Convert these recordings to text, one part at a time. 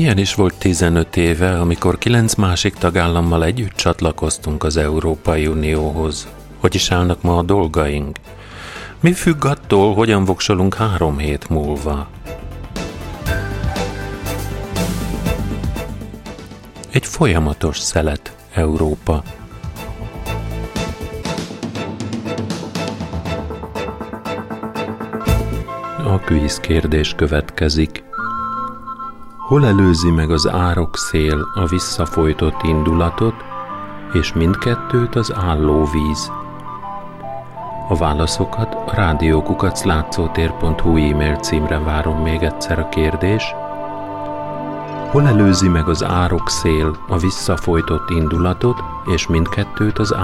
Milyen is volt 15 éve, amikor kilenc másik tagállammal együtt csatlakoztunk az Európai Unióhoz? Hogy is állnak ma a dolgaink? Mi függ attól, hogyan voksolunk három hét múlva? Egy folyamatos szelet Európa. A kvíz kérdés következik. Hol előzi meg az árok szél a visszafolytott indulatot, és mindkettőt az állóvíz? A válaszokat a rádiókukaclátszótér.hu e-mail címre várom még egyszer a kérdés. Hol előzi meg az árok szél a visszafolytott indulatot, és mindkettőt az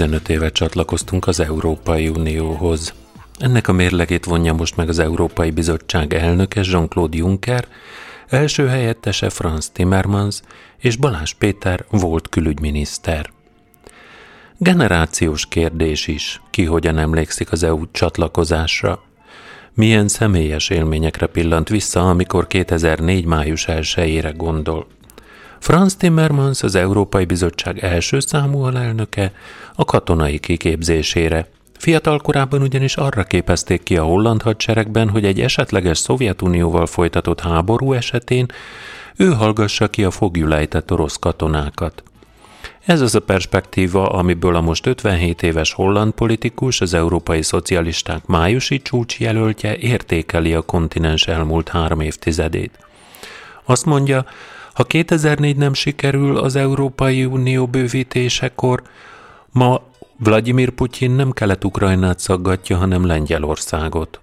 állóvíz? éve csatlakoztunk az Európai Unióhoz. Ennek a mérlegét vonja most meg az Európai Bizottság elnöke Jean-Claude Juncker, első helyettese Franz Timmermans és Balázs Péter volt külügyminiszter. Generációs kérdés is, ki hogyan emlékszik az EU csatlakozásra. Milyen személyes élményekre pillant vissza, amikor 2004. május 1 gondol. Franz Timmermans az Európai Bizottság első számú alelnöke a katonai kiképzésére. Fiatal korában ugyanis arra képezték ki a holland hadseregben, hogy egy esetleges Szovjetunióval folytatott háború esetén ő hallgassa ki a fogjulejtett orosz katonákat. Ez az a perspektíva, amiből a most 57 éves holland politikus, az európai szocialisták májusi csúcsjelöltje értékeli a kontinens elmúlt három évtizedét. Azt mondja, ha 2004 nem sikerül az Európai Unió bővítésekor, ma Vladimir Putyin nem Kelet-Ukrajnát szaggatja, hanem Lengyelországot.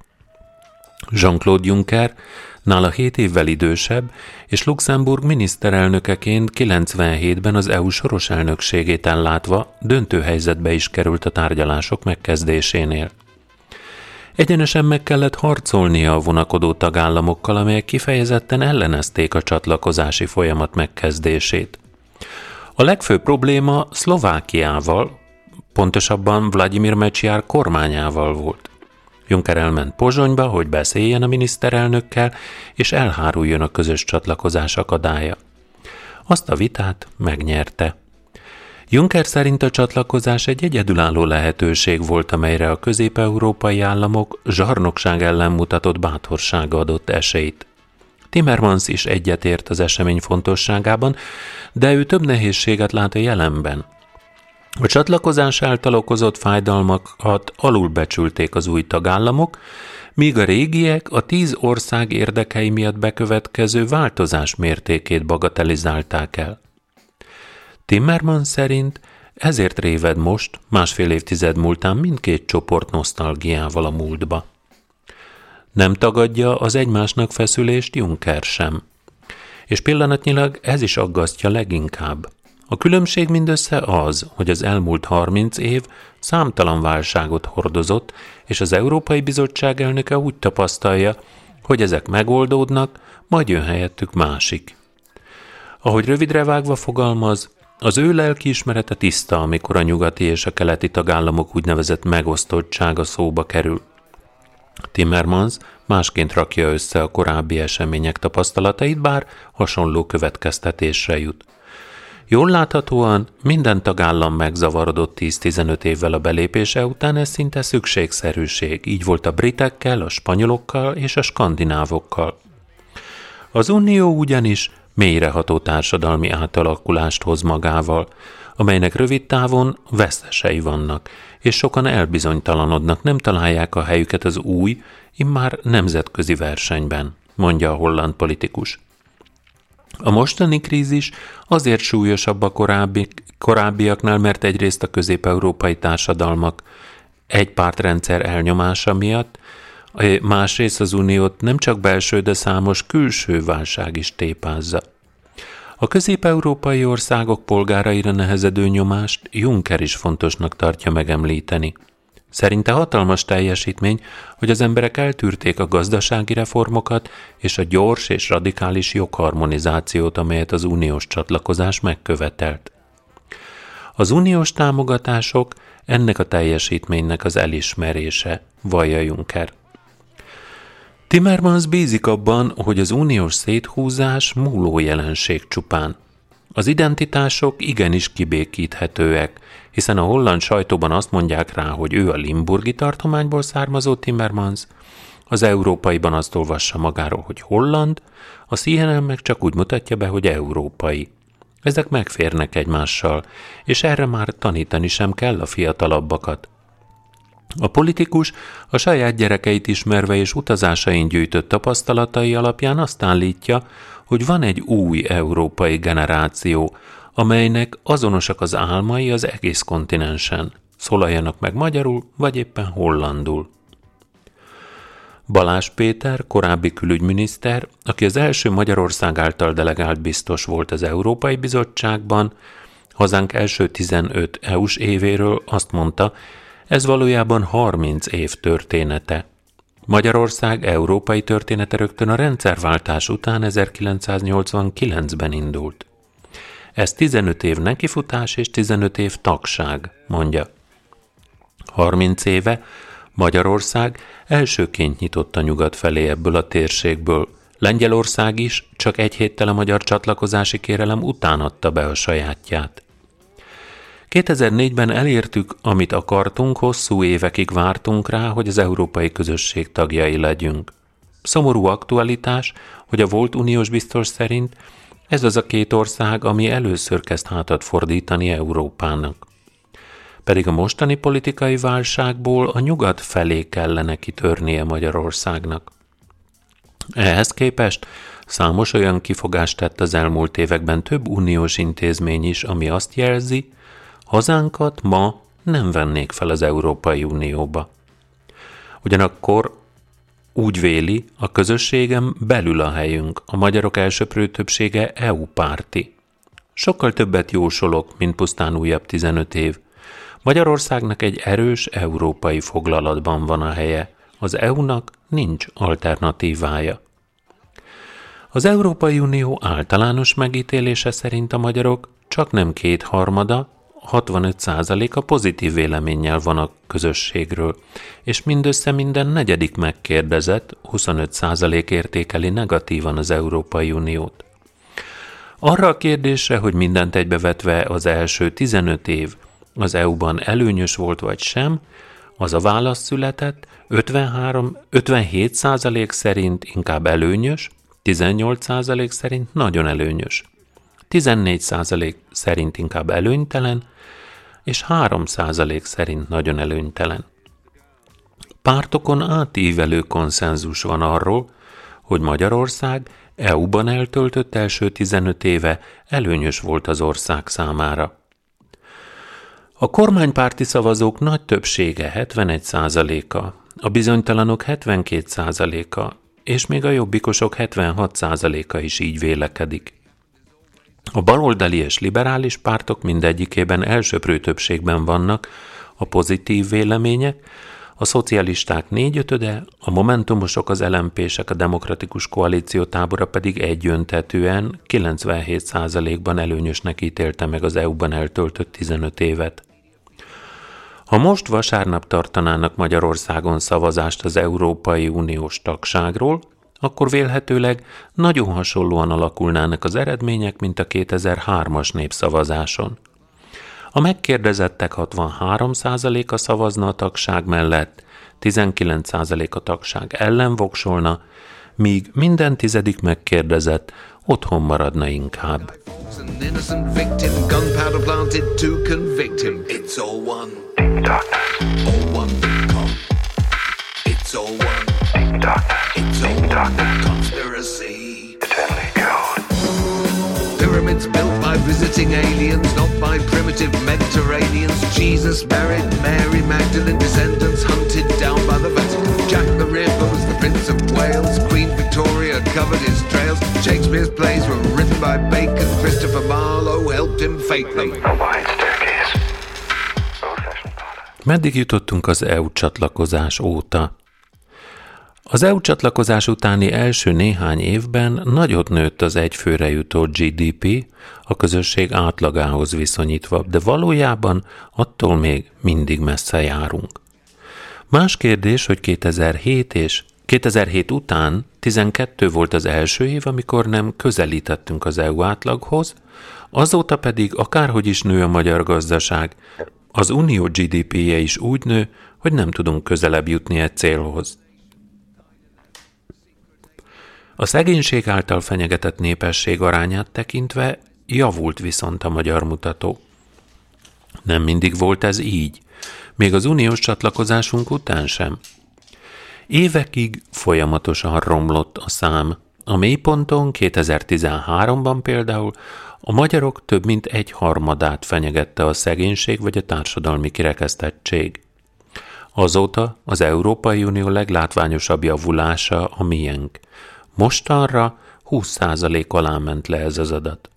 Jean-Claude Juncker nála 7 évvel idősebb, és Luxemburg miniszterelnökeként 97-ben az EU soros elnökségét ellátva döntő helyzetbe is került a tárgyalások megkezdésénél. Egyenesen meg kellett harcolnia a vonakodó tagállamokkal, amelyek kifejezetten ellenezték a csatlakozási folyamat megkezdését. A legfőbb probléma Szlovákiával, pontosabban Vladimir Mecsiár kormányával volt. Juncker elment Pozsonyba, hogy beszéljen a miniszterelnökkel, és elháruljon a közös csatlakozás akadálya. Azt a vitát megnyerte. Juncker szerint a csatlakozás egy egyedülálló lehetőség volt, amelyre a közép-európai államok zsarnokság ellen mutatott bátorsága adott esélyt. Timmermans is egyetért az esemény fontosságában, de ő több nehézséget lát a jelenben. A csatlakozás által okozott fájdalmakat alulbecsülték az új tagállamok, míg a régiek a tíz ország érdekei miatt bekövetkező változás mértékét bagatelizálták el. Timmerman szerint ezért réved most, másfél évtized múltán mindkét csoport nosztalgiával a múltba. Nem tagadja az egymásnak feszülést Juncker sem. És pillanatnyilag ez is aggasztja leginkább. A különbség mindössze az, hogy az elmúlt 30 év számtalan válságot hordozott, és az Európai Bizottság elnöke úgy tapasztalja, hogy ezek megoldódnak, majd jön helyettük másik. Ahogy rövidre vágva fogalmaz, az ő lelkiismerete tiszta, amikor a nyugati és a keleti tagállamok úgynevezett megosztottsága szóba kerül. Timmermans másként rakja össze a korábbi események tapasztalatait, bár hasonló következtetésre jut. Jól láthatóan minden tagállam megzavarodott 10-15 évvel a belépése után, ez szinte szükségszerűség. Így volt a britekkel, a spanyolokkal és a skandinávokkal. Az Unió ugyanis mélyreható társadalmi átalakulást hoz magával, amelynek rövid távon vesztesei vannak, és sokan elbizonytalanodnak, nem találják a helyüket az új, immár nemzetközi versenyben, mondja a holland politikus. A mostani krízis azért súlyosabb a korábbi, korábbiaknál, mert egyrészt a közép-európai társadalmak egy pártrendszer elnyomása miatt, másrészt az uniót nem csak belső, de számos külső válság is tépázza. A közép-európai országok polgáraira nehezedő nyomást Juncker is fontosnak tartja megemlíteni. Szerinte hatalmas teljesítmény, hogy az emberek eltűrték a gazdasági reformokat és a gyors és radikális jogharmonizációt, amelyet az uniós csatlakozás megkövetelt. Az uniós támogatások ennek a teljesítménynek az elismerése, vallja Juncker. Timmermans bízik abban, hogy az uniós széthúzás múló jelenség csupán. Az identitások igenis kibékíthetőek, hiszen a holland sajtóban azt mondják rá, hogy ő a Limburgi tartományból származó Timmermans, az európaiban azt olvassa magáról, hogy holland, a CNN meg csak úgy mutatja be, hogy európai. Ezek megférnek egymással, és erre már tanítani sem kell a fiatalabbakat. A politikus a saját gyerekeit ismerve és utazásain gyűjtött tapasztalatai alapján azt állítja, hogy van egy új európai generáció, amelynek azonosak az álmai az egész kontinensen. Szólaljanak meg magyarul, vagy éppen hollandul. Balás Péter, korábbi külügyminiszter, aki az első Magyarország által delegált biztos volt az Európai Bizottságban, hazánk első 15 EU-s évéről azt mondta, ez valójában 30 év története. Magyarország európai története rögtön a rendszerváltás után 1989-ben indult. Ez 15 év nekifutás és 15 év tagság, mondja. 30 éve Magyarország elsőként nyitott a nyugat felé ebből a térségből. Lengyelország is csak egy héttel a magyar csatlakozási kérelem után adta be a sajátját. 2004-ben elértük, amit akartunk, hosszú évekig vártunk rá, hogy az európai közösség tagjai legyünk. Szomorú aktualitás, hogy a volt uniós biztos szerint ez az a két ország, ami először kezd hátat fordítani Európának. Pedig a mostani politikai válságból a nyugat felé kellene kitörnie Magyarországnak. Ehhez képest számos olyan kifogást tett az elmúlt években több uniós intézmény is, ami azt jelzi, hazánkat ma nem vennék fel az Európai Unióba. Ugyanakkor úgy véli, a közösségem belül a helyünk, a magyarok elsőprő többsége EU párti. Sokkal többet jósolok, mint pusztán újabb 15 év. Magyarországnak egy erős európai foglalatban van a helye, az EU-nak nincs alternatívája. Az Európai Unió általános megítélése szerint a magyarok csak nem kétharmada, 65%-a pozitív véleménnyel van a közösségről, és mindössze minden negyedik megkérdezett 25% értékeli negatívan az Európai Uniót. Arra a kérdésre, hogy mindent egybevetve az első 15 év az EU-ban előnyös volt vagy sem, az a válasz született, 53, 57% szerint inkább előnyös, 18% szerint nagyon előnyös. 14% szerint inkább előnytelen, és 3% szerint nagyon előnytelen. Pártokon átívelő konszenzus van arról, hogy Magyarország EU-ban eltöltött első 15 éve előnyös volt az ország számára. A kormánypárti szavazók nagy többsége 71%-a, a bizonytalanok 72%-a, és még a jobbikosok 76%-a is így vélekedik. A baloldali és liberális pártok mindegyikében elsőprő többségben vannak a pozitív vélemények, a szocialisták négyötöde, a momentumosok, az lmp a demokratikus koalíció tábora pedig egyöntetően 97%-ban előnyösnek ítélte meg az EU-ban eltöltött 15 évet. Ha most vasárnap tartanának Magyarországon szavazást az Európai Uniós tagságról, akkor vélhetőleg nagyon hasonlóan alakulnának az eredmények, mint a 2003-as népszavazáson. A megkérdezettek 63%-a szavazna a tagság mellett, 19% a tagság ellen voksolna, míg minden tizedik megkérdezett otthon maradna inkább. It's all one. It's all one. Conspiracy. Pyramids built by visiting aliens, not by primitive Mediterraneans. Jesus married Mary Magdalene, descendants hunted down by the Vatican. Jack the Ripper was the Prince of Wales. Queen Victoria covered his trails. Shakespeare's plays were written by Bacon. Christopher Marlowe helped him fatally. Meddig jutottunk az EU csatlakozás óta? Az EU csatlakozás utáni első néhány évben nagyot nőtt az egyfőre jutó GDP a közösség átlagához viszonyítva, de valójában attól még mindig messze járunk. Más kérdés, hogy 2007 és 2007 után 12 volt az első év, amikor nem közelítettünk az EU átlaghoz, azóta pedig akárhogy is nő a magyar gazdaság, az unió GDP-je is úgy nő, hogy nem tudunk közelebb jutni egy célhoz. A szegénység által fenyegetett népesség arányát tekintve javult viszont a magyar mutató. Nem mindig volt ez így, még az uniós csatlakozásunk után sem. Évekig folyamatosan romlott a szám. A mélyponton 2013-ban például a magyarok több mint egy harmadát fenyegette a szegénység vagy a társadalmi kirekesztettség. Azóta az Európai Unió leglátványosabb javulása a miénk. Mostanra 20% alá ment le ez az adat.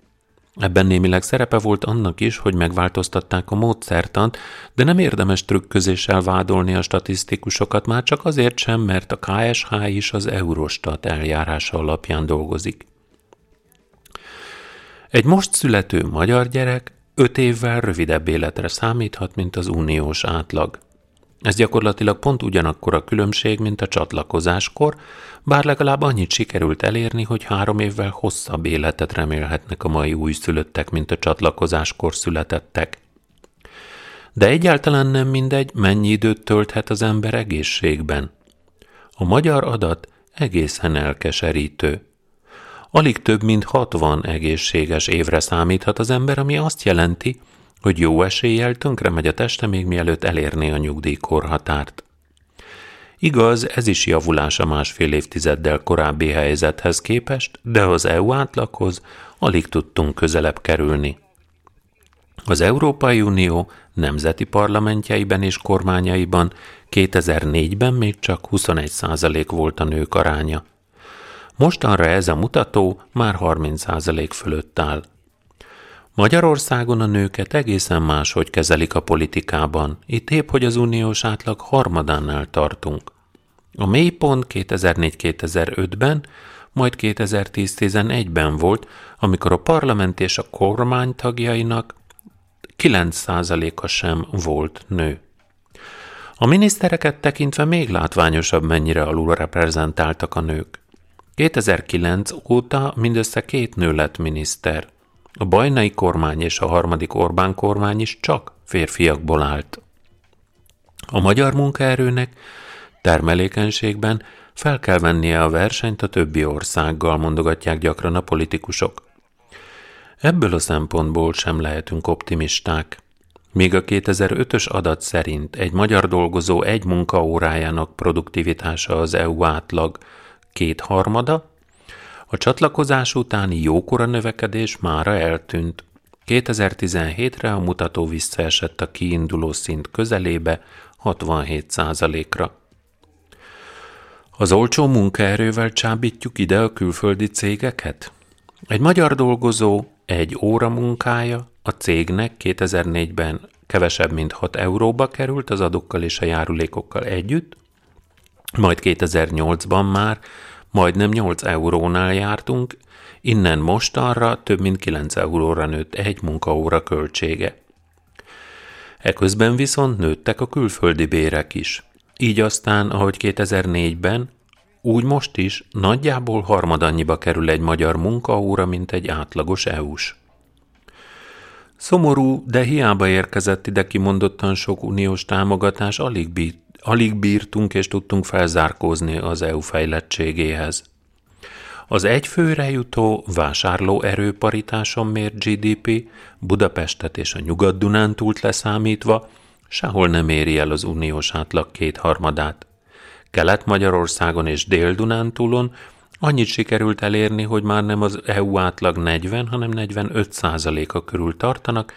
Ebben némileg szerepe volt annak is, hogy megváltoztatták a módszertant, de nem érdemes trükközéssel vádolni a statisztikusokat, már csak azért sem, mert a KSH is az Eurostat eljárása alapján dolgozik. Egy most születő magyar gyerek öt évvel rövidebb életre számíthat, mint az uniós átlag. Ez gyakorlatilag pont ugyanakkor a különbség, mint a csatlakozáskor, bár legalább annyit sikerült elérni, hogy három évvel hosszabb életet remélhetnek a mai újszülöttek, mint a csatlakozáskor születettek. De egyáltalán nem mindegy, mennyi időt tölthet az ember egészségben. A magyar adat egészen elkeserítő. Alig több mint 60 egészséges évre számíthat az ember, ami azt jelenti, hogy jó eséllyel tönkre megy a teste még mielőtt elérné a nyugdíjkorhatárt. Igaz, ez is javulás a másfél évtizeddel korábbi helyzethez képest, de az EU átlaghoz alig tudtunk közelebb kerülni. Az Európai Unió nemzeti parlamentjeiben és kormányaiban 2004-ben még csak 21% volt a nők aránya. Mostanra ez a mutató már 30% fölött áll. Magyarországon a nőket egészen máshogy kezelik a politikában. Itt épp, hogy az uniós átlag harmadánál tartunk. A mélypont 2004-2005-ben, majd 2010-11-ben volt, amikor a parlament és a kormány tagjainak 9%-a sem volt nő. A minisztereket tekintve még látványosabb, mennyire alul reprezentáltak a nők. 2009 óta mindössze két nő lett miniszter. A bajnai kormány és a harmadik Orbán kormány is csak férfiakból állt. A magyar munkaerőnek termelékenységben fel kell vennie a versenyt a többi országgal, mondogatják gyakran a politikusok. Ebből a szempontból sem lehetünk optimisták. Míg a 2005-ös adat szerint egy magyar dolgozó egy munkaórájának produktivitása az EU átlag kétharmada, a csatlakozás utáni jókora növekedés mára eltűnt. 2017-re a mutató visszaesett a kiinduló szint közelébe 67%-ra. Az olcsó munkaerővel csábítjuk ide a külföldi cégeket? Egy magyar dolgozó egy óra munkája a cégnek 2004-ben kevesebb, mint 6 euróba került az adókkal és a járulékokkal együtt, majd 2008-ban már majdnem 8 eurónál jártunk, innen mostanra több mint 9 euróra nőtt egy munkaóra költsége. Eközben viszont nőttek a külföldi bérek is. Így aztán, ahogy 2004-ben, úgy most is nagyjából harmadannyiba kerül egy magyar munkaóra, mint egy átlagos EU-s. Szomorú, de hiába érkezett ide kimondottan sok uniós támogatás, alig, bírt, alig bírtunk és tudtunk felzárkózni az EU fejlettségéhez. Az egyfőre jutó vásárlóerő paritáson mért GDP Budapestet és a Nyugat-Dunántúlt leszámítva sehol nem éri el az uniós átlag kétharmadát. Kelet-Magyarországon és Dél-Dunántúlon annyit sikerült elérni, hogy már nem az EU átlag 40, hanem 45 százaléka körül tartanak,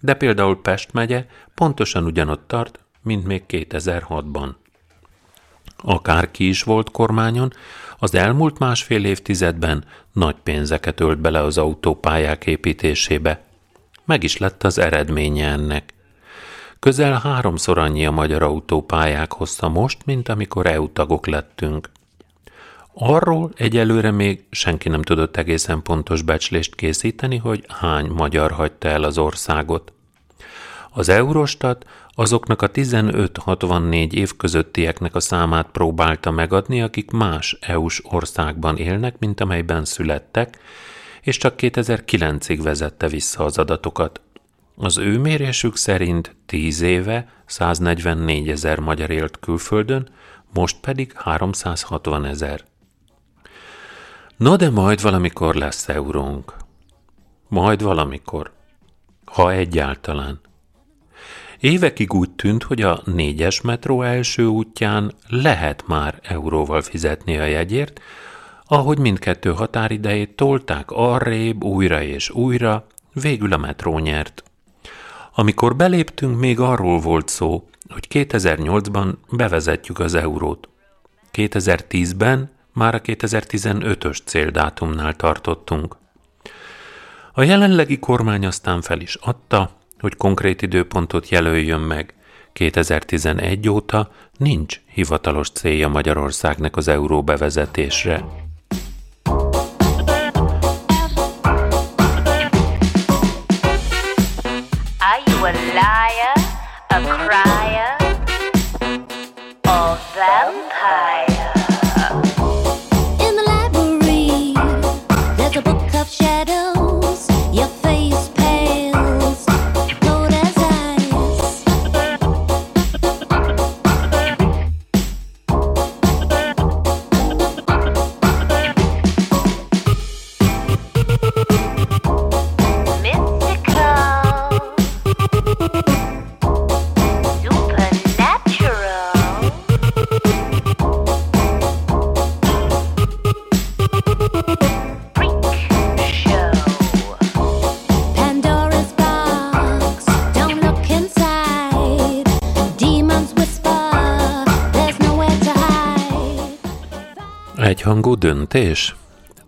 de például Pest megye pontosan ugyanott tart, mint még 2006-ban. Akárki is volt kormányon, az elmúlt másfél évtizedben nagy pénzeket ölt bele az autópályák építésébe. Meg is lett az eredménye ennek. Közel háromszor annyi a magyar autópályák hozta most, mint amikor EU tagok lettünk. Arról egyelőre még senki nem tudott egészen pontos becslést készíteni, hogy hány magyar hagyta el az országot. Az Eurostat azoknak a 15-64 év közöttieknek a számát próbálta megadni, akik más EU-s országban élnek, mint amelyben születtek, és csak 2009-ig vezette vissza az adatokat. Az ő mérésük szerint 10 éve 144 ezer magyar élt külföldön, most pedig 360 ezer. No de majd valamikor lesz eurónk. Majd valamikor. Ha egyáltalán. Évekig úgy tűnt, hogy a négyes metró első útján lehet már euróval fizetni a jegyért, ahogy mindkettő határidejét tolták arrébb újra és újra, végül a metró nyert. Amikor beléptünk, még arról volt szó, hogy 2008-ban bevezetjük az eurót. 2010-ben már a 2015-ös céldátumnál tartottunk. A jelenlegi kormány aztán fel is adta, hogy konkrét időpontot jelöljön meg. 2011 óta nincs hivatalos célja Magyarországnak az euró bevezetésre. Are you a liar, a crier, or vampire? Egyhangú döntés?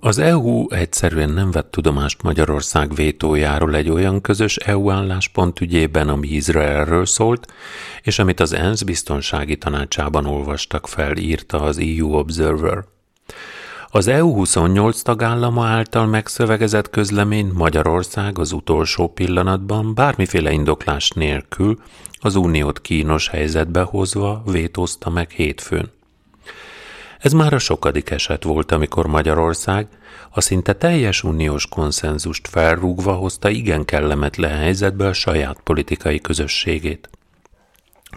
Az EU egyszerűen nem vett tudomást Magyarország vétójáról egy olyan közös EU álláspont ügyében, ami Izraelről szólt, és amit az ENSZ biztonsági tanácsában olvastak fel, írta az EU Observer. Az EU 28 tagállama által megszövegezett közlemény Magyarország az utolsó pillanatban bármiféle indoklás nélkül az uniót kínos helyzetbe hozva vétózta meg hétfőn. Ez már a sokadik eset volt, amikor Magyarország a szinte teljes uniós konszenzust felrúgva hozta igen kellemetlen helyzetbe a saját politikai közösségét.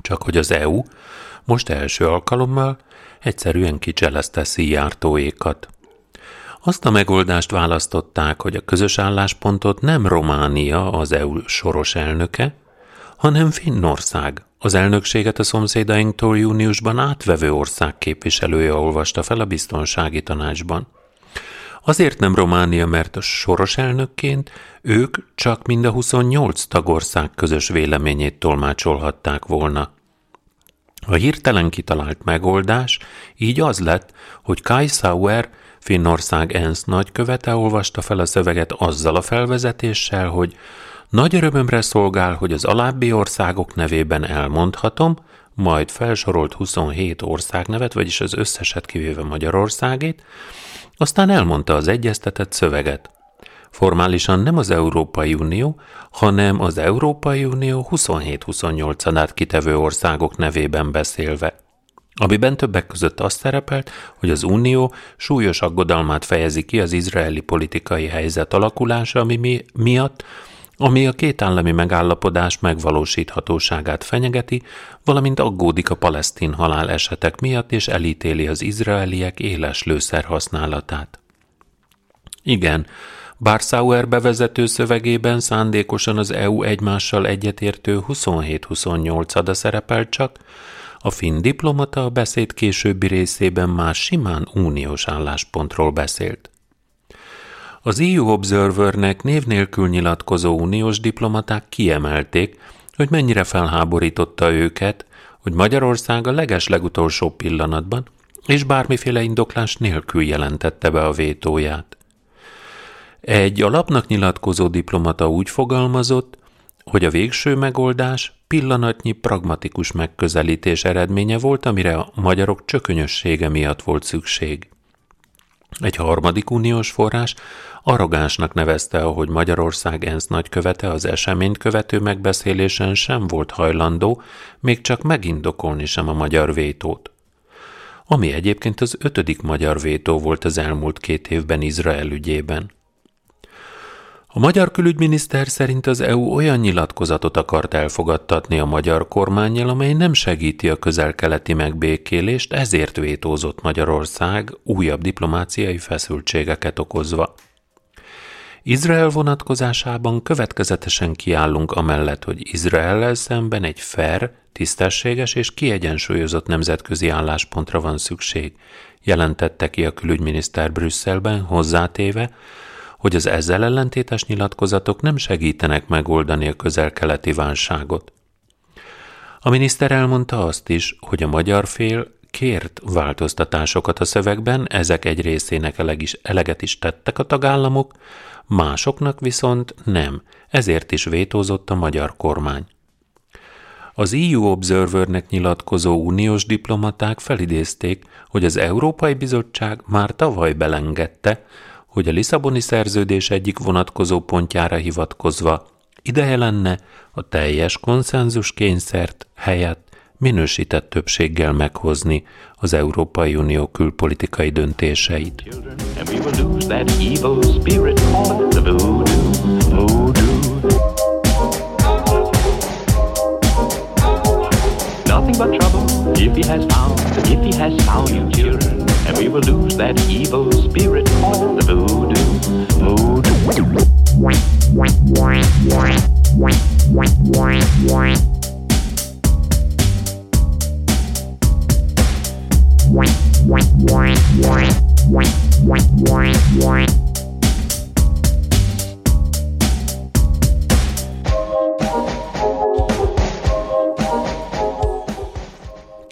Csak hogy az EU most első alkalommal egyszerűen kicselezte szíjártóékat. Azt a megoldást választották, hogy a közös álláspontot nem Románia az EU soros elnöke, hanem Finnország, az elnökséget a szomszédainktól júniusban átvevő ország képviselője olvasta fel a biztonsági tanácsban. Azért nem Románia, mert a soros elnökként ők csak mind a 28 tagország közös véleményét tolmácsolhatták volna. A hirtelen kitalált megoldás így az lett, hogy Kai Sauer, Finnország ENSZ nagykövete olvasta fel a szöveget azzal a felvezetéssel, hogy nagy örömömre szolgál, hogy az alábbi országok nevében elmondhatom, majd felsorolt 27 országnevet, vagyis az összeset kivéve Magyarországét, aztán elmondta az egyeztetett szöveget. Formálisan nem az Európai Unió, hanem az Európai Unió 27-28-át kitevő országok nevében beszélve amiben többek között azt szerepelt, hogy az Unió súlyos aggodalmát fejezi ki az izraeli politikai helyzet alakulása, ami mi, miatt ami a két állami megállapodás megvalósíthatóságát fenyegeti, valamint aggódik a palesztin halál esetek miatt és elítéli az izraeliek éles lőszer használatát. Igen, bár Sauer bevezető szövegében szándékosan az EU egymással egyetértő 27-28 ada szerepel csak, a finn diplomata a beszéd későbbi részében már simán uniós álláspontról beszélt. Az EU Observernek név nélkül nyilatkozó uniós diplomaták kiemelték, hogy mennyire felháborította őket, hogy Magyarország a leges legutolsó pillanatban és bármiféle indoklás nélkül jelentette be a vétóját. Egy alapnak nyilatkozó diplomata úgy fogalmazott, hogy a végső megoldás pillanatnyi pragmatikus megközelítés eredménye volt, amire a magyarok csökönyössége miatt volt szükség. Egy harmadik uniós forrás arrogánsnak nevezte, ahogy Magyarország ENSZ nagykövete az eseményt követő megbeszélésen sem volt hajlandó, még csak megindokolni sem a magyar vétót. Ami egyébként az ötödik magyar vétó volt az elmúlt két évben Izrael ügyében. A magyar külügyminiszter szerint az EU olyan nyilatkozatot akart elfogadtatni a magyar kormányjal, amely nem segíti a közel-keleti megbékélést, ezért vétózott Magyarország újabb diplomáciai feszültségeket okozva. Izrael vonatkozásában következetesen kiállunk amellett, hogy Izraellel szemben egy fair, tisztességes és kiegyensúlyozott nemzetközi álláspontra van szükség, jelentette ki a külügyminiszter Brüsszelben, hozzátéve, hogy az ezzel ellentétes nyilatkozatok nem segítenek megoldani a közel-keleti válságot. A miniszter elmondta azt is, hogy a magyar fél kért változtatásokat a szövegben, ezek egy részének eleg is, eleget is tettek a tagállamok, másoknak viszont nem, ezért is vétózott a magyar kormány. Az EU Observernek nyilatkozó uniós diplomaták felidézték, hogy az Európai Bizottság már tavaly belengedte, hogy a Lisszaboni szerződés egyik vonatkozó pontjára hivatkozva ideje lenne a teljes konszenzus kényszert helyett minősített többséggel meghozni az Európai Unió külpolitikai döntéseit. But trouble if he has found, if he has found you children, and we will lose that evil spirit called the voodoo. voodoo. Wait, wait, wait, wait, wait, wait, wait, wait.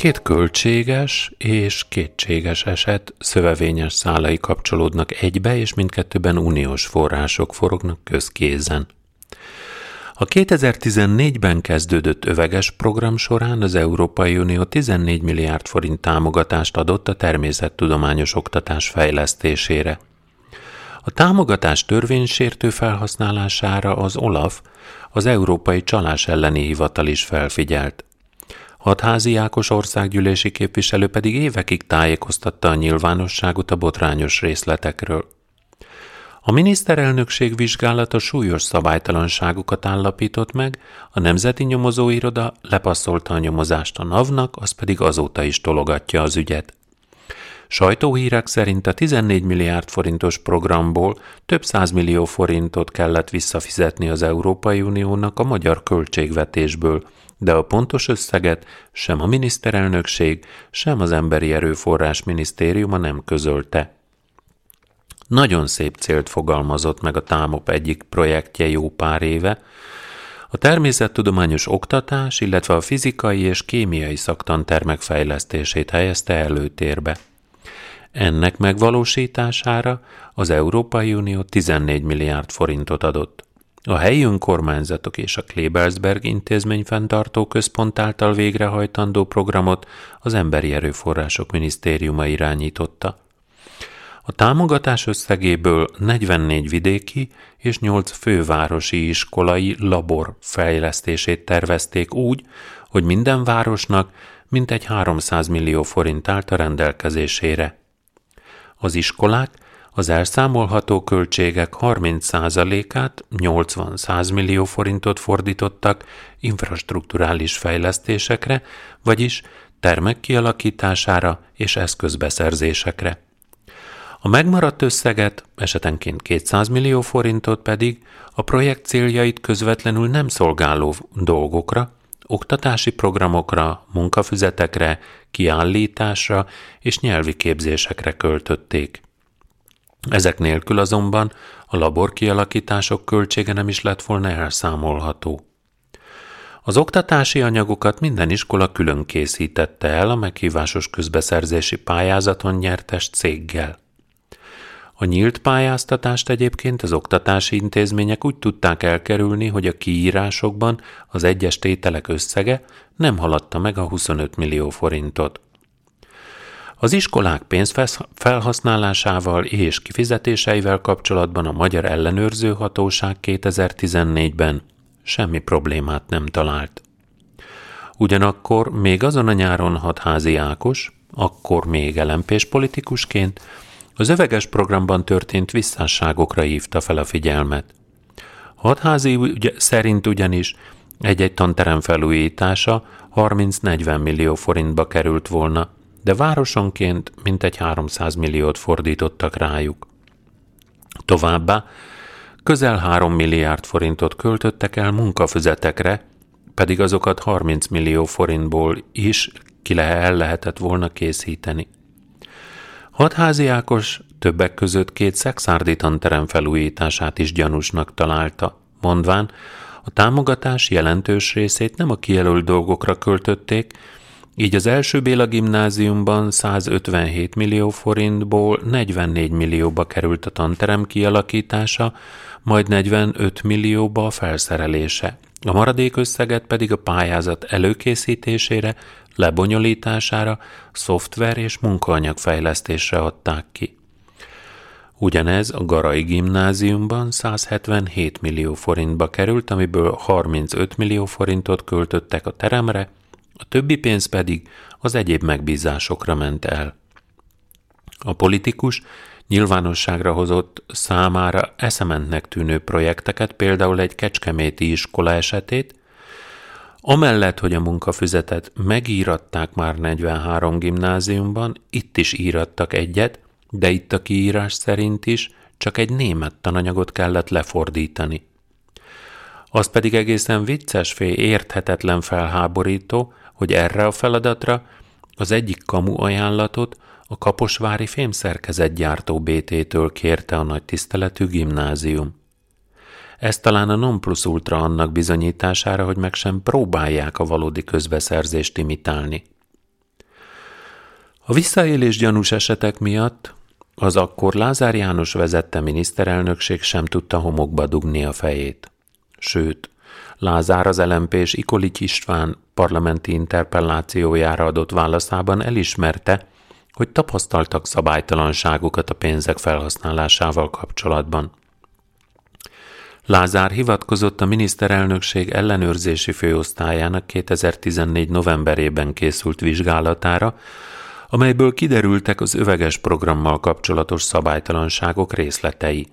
Két költséges és kétséges eset szövevényes szálai kapcsolódnak egybe, és mindkettőben uniós források forognak közkézen. A 2014-ben kezdődött öveges program során az Európai Unió 14 milliárd forint támogatást adott a természettudományos oktatás fejlesztésére. A támogatás törvénysértő felhasználására az OLAF, az Európai Csalás elleni hivatal is felfigyelt. Hatházi Ákos országgyűlési képviselő pedig évekig tájékoztatta a nyilvánosságot a botrányos részletekről. A miniszterelnökség vizsgálata súlyos szabálytalanságokat állapított meg, a Nemzeti Nyomozóiroda lepasszolta a nyomozást a NAV-nak, az pedig azóta is tologatja az ügyet. Sajtóhírek szerint a 14 milliárd forintos programból több millió forintot kellett visszafizetni az Európai Uniónak a magyar költségvetésből, de a pontos összeget sem a miniszterelnökség, sem az Emberi Erőforrás Minisztériuma nem közölte. Nagyon szép célt fogalmazott meg a Támop egyik projektje jó pár éve, a természettudományos oktatás, illetve a fizikai és kémiai szaktantermek fejlesztését helyezte előtérbe. Ennek megvalósítására az Európai Unió 14 milliárd forintot adott. A helyi önkormányzatok és a Klebelsberg intézmény fenntartó központ által végrehajtandó programot az Emberi Erőforrások Minisztériuma irányította. A támogatás összegéből 44 vidéki és 8 fővárosi iskolai labor fejlesztését tervezték úgy, hogy minden városnak mintegy 300 millió forint állt a rendelkezésére. Az iskolák az elszámolható költségek 30%-át, 80-100 millió forintot fordítottak infrastruktúrális fejlesztésekre, vagyis termek kialakítására és eszközbeszerzésekre. A megmaradt összeget, esetenként 200 millió forintot pedig a projekt céljait közvetlenül nem szolgáló dolgokra, oktatási programokra, munkafüzetekre, kiállításra és nyelvi képzésekre költötték. Ezek nélkül azonban a labor kialakítások költsége nem is lett volna elszámolható. Az oktatási anyagokat minden iskola külön készítette el a meghívásos közbeszerzési pályázaton nyertes céggel. A nyílt pályáztatást egyébként az oktatási intézmények úgy tudták elkerülni, hogy a kiírásokban az egyes tételek összege nem haladta meg a 25 millió forintot. Az iskolák pénzfelhasználásával és kifizetéseivel kapcsolatban a Magyar Ellenőrző Hatóság 2014-ben semmi problémát nem talált. Ugyanakkor még azon a nyáron hatházi Ákos, akkor még elempés politikusként, az öveges programban történt visszásságokra hívta fel a figyelmet. Hatházi ügy szerint ugyanis egy-egy tanterem felújítása 30-40 millió forintba került volna, de városonként mintegy 300 milliót fordítottak rájuk. Továbbá közel 3 milliárd forintot költöttek el munkafüzetekre, pedig azokat 30 millió forintból is ki el lehetett volna készíteni. Hatházi Ákos többek között két szexárdi tanterem felújítását is gyanúsnak találta, mondván, a támogatás jelentős részét nem a kijelölt dolgokra költötték, így az első Béla gimnáziumban 157 millió forintból 44 millióba került a tanterem kialakítása, majd 45 millióba a felszerelése. A maradék összeget pedig a pályázat előkészítésére, lebonyolítására, szoftver és munkaanyag fejlesztésre adták ki. Ugyanez a Garai gimnáziumban 177 millió forintba került, amiből 35 millió forintot költöttek a teremre, a többi pénz pedig az egyéb megbízásokra ment el. A politikus nyilvánosságra hozott számára eszementnek tűnő projekteket, például egy kecskeméti iskola esetét, Amellett, hogy a munkafüzetet megíratták már 43 gimnáziumban, itt is írattak egyet, de itt a kiírás szerint is csak egy német tananyagot kellett lefordítani. Az pedig egészen vicces fél érthetetlen felháborító, hogy erre a feladatra az egyik kamu ajánlatot a Kaposvári fémszerkezetgyártó BT-től kérte a nagy tiszteletű gimnázium. Ez talán a non plus ultra annak bizonyítására, hogy meg sem próbálják a valódi közbeszerzést imitálni. A visszaélés gyanús esetek miatt az akkor Lázár János vezette miniszterelnökség sem tudta homokba dugni a fejét. Sőt, Lázár az LMP és Ikolics István parlamenti interpellációjára adott válaszában elismerte, hogy tapasztaltak szabálytalanságokat a pénzek felhasználásával kapcsolatban. Lázár hivatkozott a miniszterelnökség ellenőrzési főosztályának 2014. novemberében készült vizsgálatára, amelyből kiderültek az öveges programmal kapcsolatos szabálytalanságok részletei.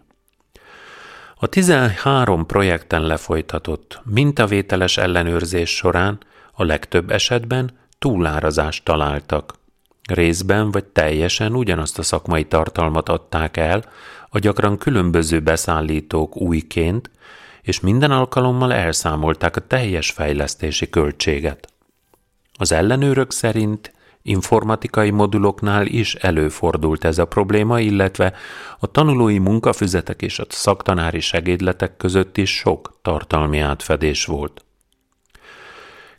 A 13 projekten lefolytatott mintavételes ellenőrzés során a legtöbb esetben túlárazást találtak. Részben vagy teljesen ugyanazt a szakmai tartalmat adták el, a gyakran különböző beszállítók újként, és minden alkalommal elszámolták a teljes fejlesztési költséget. Az ellenőrök szerint informatikai moduloknál is előfordult ez a probléma, illetve a tanulói munkafüzetek és a szaktanári segédletek között is sok tartalmi átfedés volt.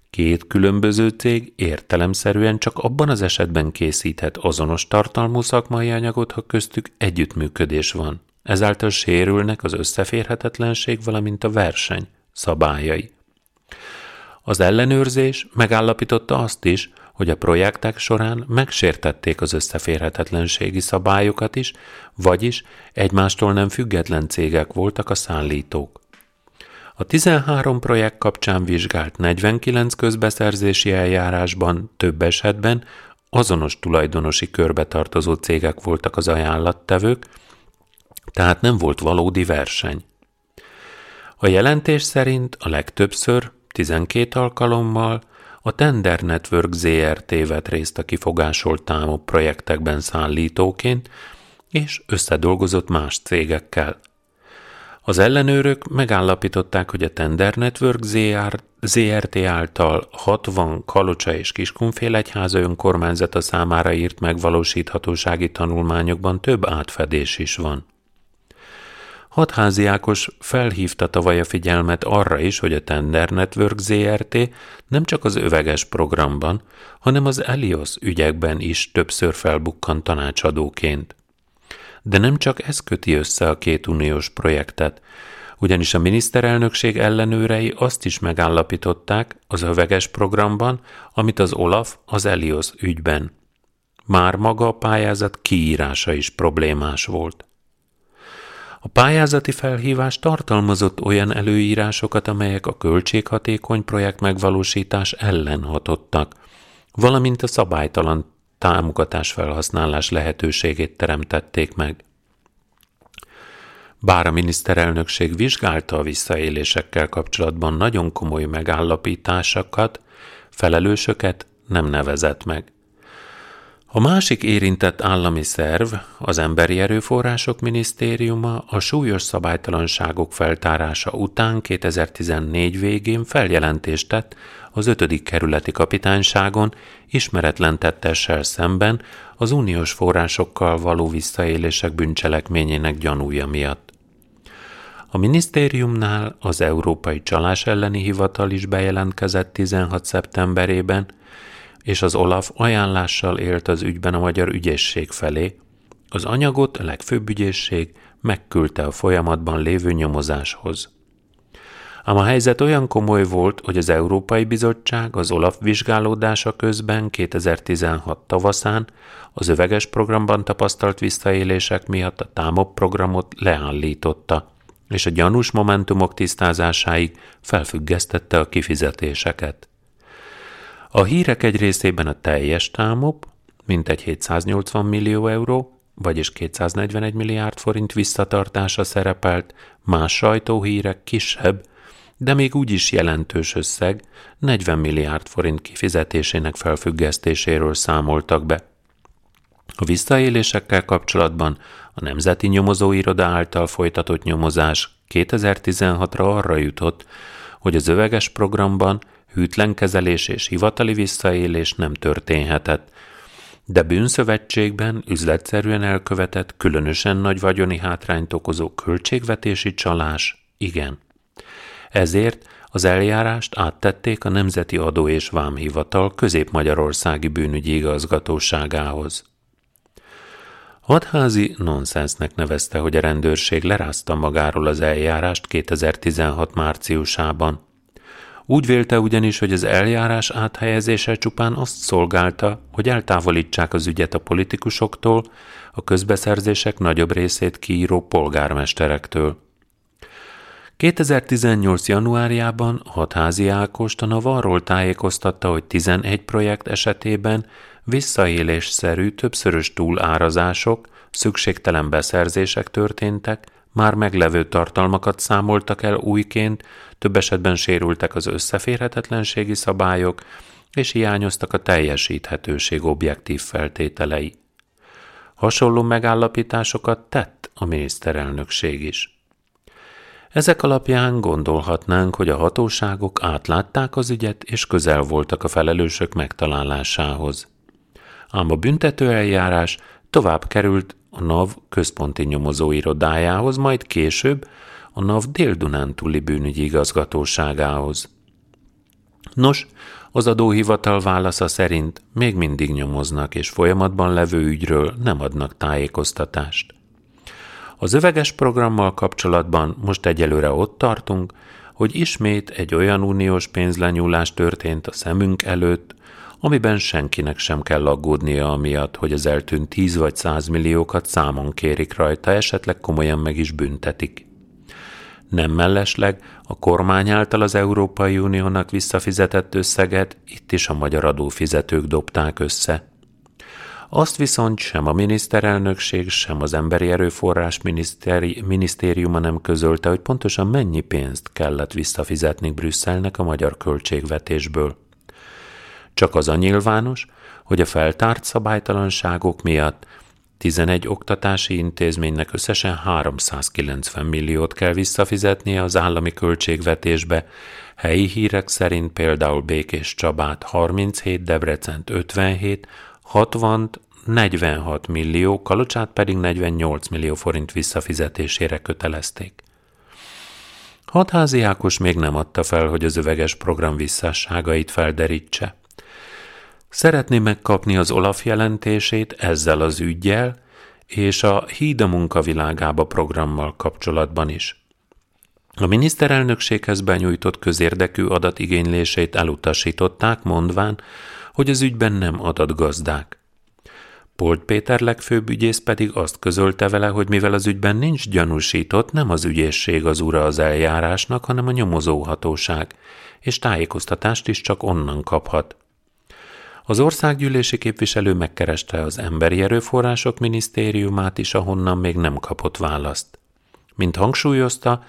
Két különböző cég értelemszerűen csak abban az esetben készíthet azonos tartalmú szakmai anyagot, ha köztük együttműködés van. Ezáltal sérülnek az összeférhetetlenség, valamint a verseny szabályai. Az ellenőrzés megállapította azt is, hogy a projektek során megsértették az összeférhetetlenségi szabályokat is, vagyis egymástól nem független cégek voltak a szállítók. A 13 projekt kapcsán vizsgált 49 közbeszerzési eljárásban több esetben azonos tulajdonosi körbe tartozó cégek voltak az ajánlattevők, tehát nem volt valódi verseny. A jelentés szerint a legtöbbször, 12 alkalommal a Tender Network ZRT vett részt a kifogásolt támok projektekben szállítóként, és összedolgozott más cégekkel. Az ellenőrök megállapították, hogy a Tender Network ZR, ZRT által 60 Kalocsa és Kiskunfélegyháza önkormányzata számára írt megvalósíthatósági tanulmányokban több átfedés is van. Hatházi Ákos felhívta tavaly a figyelmet arra is, hogy a Tender Network ZRT nem csak az öveges programban, hanem az Elios ügyekben is többször felbukkan tanácsadóként. De nem csak ez köti össze a két uniós projektet, ugyanis a miniszterelnökség ellenőrei azt is megállapították az öveges programban, amit az Olaf az Elios ügyben. Már maga a pályázat kiírása is problémás volt. A pályázati felhívás tartalmazott olyan előírásokat, amelyek a költséghatékony projekt megvalósítás ellen hatottak, valamint a szabálytalan támogatás felhasználás lehetőségét teremtették meg. Bár a miniszterelnökség vizsgálta a visszaélésekkel kapcsolatban nagyon komoly megállapításokat, felelősöket nem nevezett meg. A másik érintett állami szerv, az Emberi Erőforrások Minisztériuma a súlyos szabálytalanságok feltárása után 2014 végén feljelentést tett az 5. kerületi kapitányságon ismeretlen tettessel szemben az uniós forrásokkal való visszaélések bűncselekményének gyanúja miatt. A minisztériumnál az Európai Csalás elleni Hivatal is bejelentkezett 16. szeptemberében, és az Olaf ajánlással élt az ügyben a magyar ügyészség felé. Az anyagot a legfőbb ügyészség megküldte a folyamatban lévő nyomozáshoz. Ám a helyzet olyan komoly volt, hogy az Európai Bizottság az Olaf vizsgálódása közben 2016 tavaszán az öveges programban tapasztalt visszaélések miatt a támok programot leállította, és a gyanús momentumok tisztázásáig felfüggesztette a kifizetéseket. A hírek egy részében a teljes támop, mintegy 780 millió euró, vagyis 241 milliárd forint visszatartása szerepelt, más sajtóhírek kisebb, de még úgy is jelentős összeg, 40 milliárd forint kifizetésének felfüggesztéséről számoltak be. A visszaélésekkel kapcsolatban a Nemzeti Nyomozóiroda által folytatott nyomozás 2016-ra arra jutott, hogy az öveges programban hűtlen kezelés és hivatali visszaélés nem történhetett, de bűnszövetségben üzletszerűen elkövetett, különösen nagy vagyoni hátrányt okozó költségvetési csalás igen. Ezért az eljárást áttették a Nemzeti Adó és Vámhivatal Közép-Magyarországi Bűnügyi Igazgatóságához. Hadházi nonsensnek nevezte, hogy a rendőrség lerázta magáról az eljárást 2016 márciusában. Úgy vélte ugyanis, hogy az eljárás áthelyezése csupán azt szolgálta, hogy eltávolítsák az ügyet a politikusoktól, a közbeszerzések nagyobb részét kiíró polgármesterektől. 2018. januárjában Hatházi Ákost a Navarról tájékoztatta, hogy 11 projekt esetében visszaélésszerű többszörös túlárazások, szükségtelen beszerzések történtek, már meglevő tartalmakat számoltak el újként, több esetben sérültek az összeférhetetlenségi szabályok, és hiányoztak a teljesíthetőség objektív feltételei. Hasonló megállapításokat tett a miniszterelnökség is. Ezek alapján gondolhatnánk, hogy a hatóságok átlátták az ügyet, és közel voltak a felelősök megtalálásához. Ám a büntetőeljárás tovább került a NAV központi nyomozóirodájához, majd később a NAV Dél-Dunántúli bűnügyi igazgatóságához. Nos, az adóhivatal válasza szerint még mindig nyomoznak, és folyamatban levő ügyről nem adnak tájékoztatást. Az öveges programmal kapcsolatban most egyelőre ott tartunk, hogy ismét egy olyan uniós pénzlenyúlás történt a szemünk előtt, amiben senkinek sem kell aggódnia amiatt, hogy az eltűnt 10 vagy 100 milliókat számon kérik rajta, esetleg komolyan meg is büntetik. Nem mellesleg a kormány által az Európai Uniónak visszafizetett összeget itt is a magyar adófizetők dobták össze. Azt viszont sem a miniszterelnökség, sem az Emberi Erőforrás miniszteri, minisztériuma nem közölte, hogy pontosan mennyi pénzt kellett visszafizetni Brüsszelnek a magyar költségvetésből. Csak az a nyilvános, hogy a feltárt szabálytalanságok miatt 11 oktatási intézménynek összesen 390 milliót kell visszafizetnie az állami költségvetésbe, helyi hírek szerint például Békés Csabát 37, Debrecent 57, 60 46 millió, Kalocsát pedig 48 millió forint visszafizetésére kötelezték. Hatházi Ákos még nem adta fel, hogy az öveges program visszásságait felderítse. Szeretné megkapni az Olaf jelentését ezzel az ügyjel, és a Híd a munkavilágába programmal kapcsolatban is. A miniszterelnökséghez benyújtott közérdekű adatigénylését elutasították, mondván, hogy az ügyben nem adatgazdák. Polt Péter legfőbb ügyész pedig azt közölte vele, hogy mivel az ügyben nincs gyanúsított, nem az ügyészség az ura az eljárásnak, hanem a nyomozóhatóság, és tájékoztatást is csak onnan kaphat. Az országgyűlési képviselő megkereste az Emberi Erőforrások Minisztériumát is, ahonnan még nem kapott választ. Mint hangsúlyozta,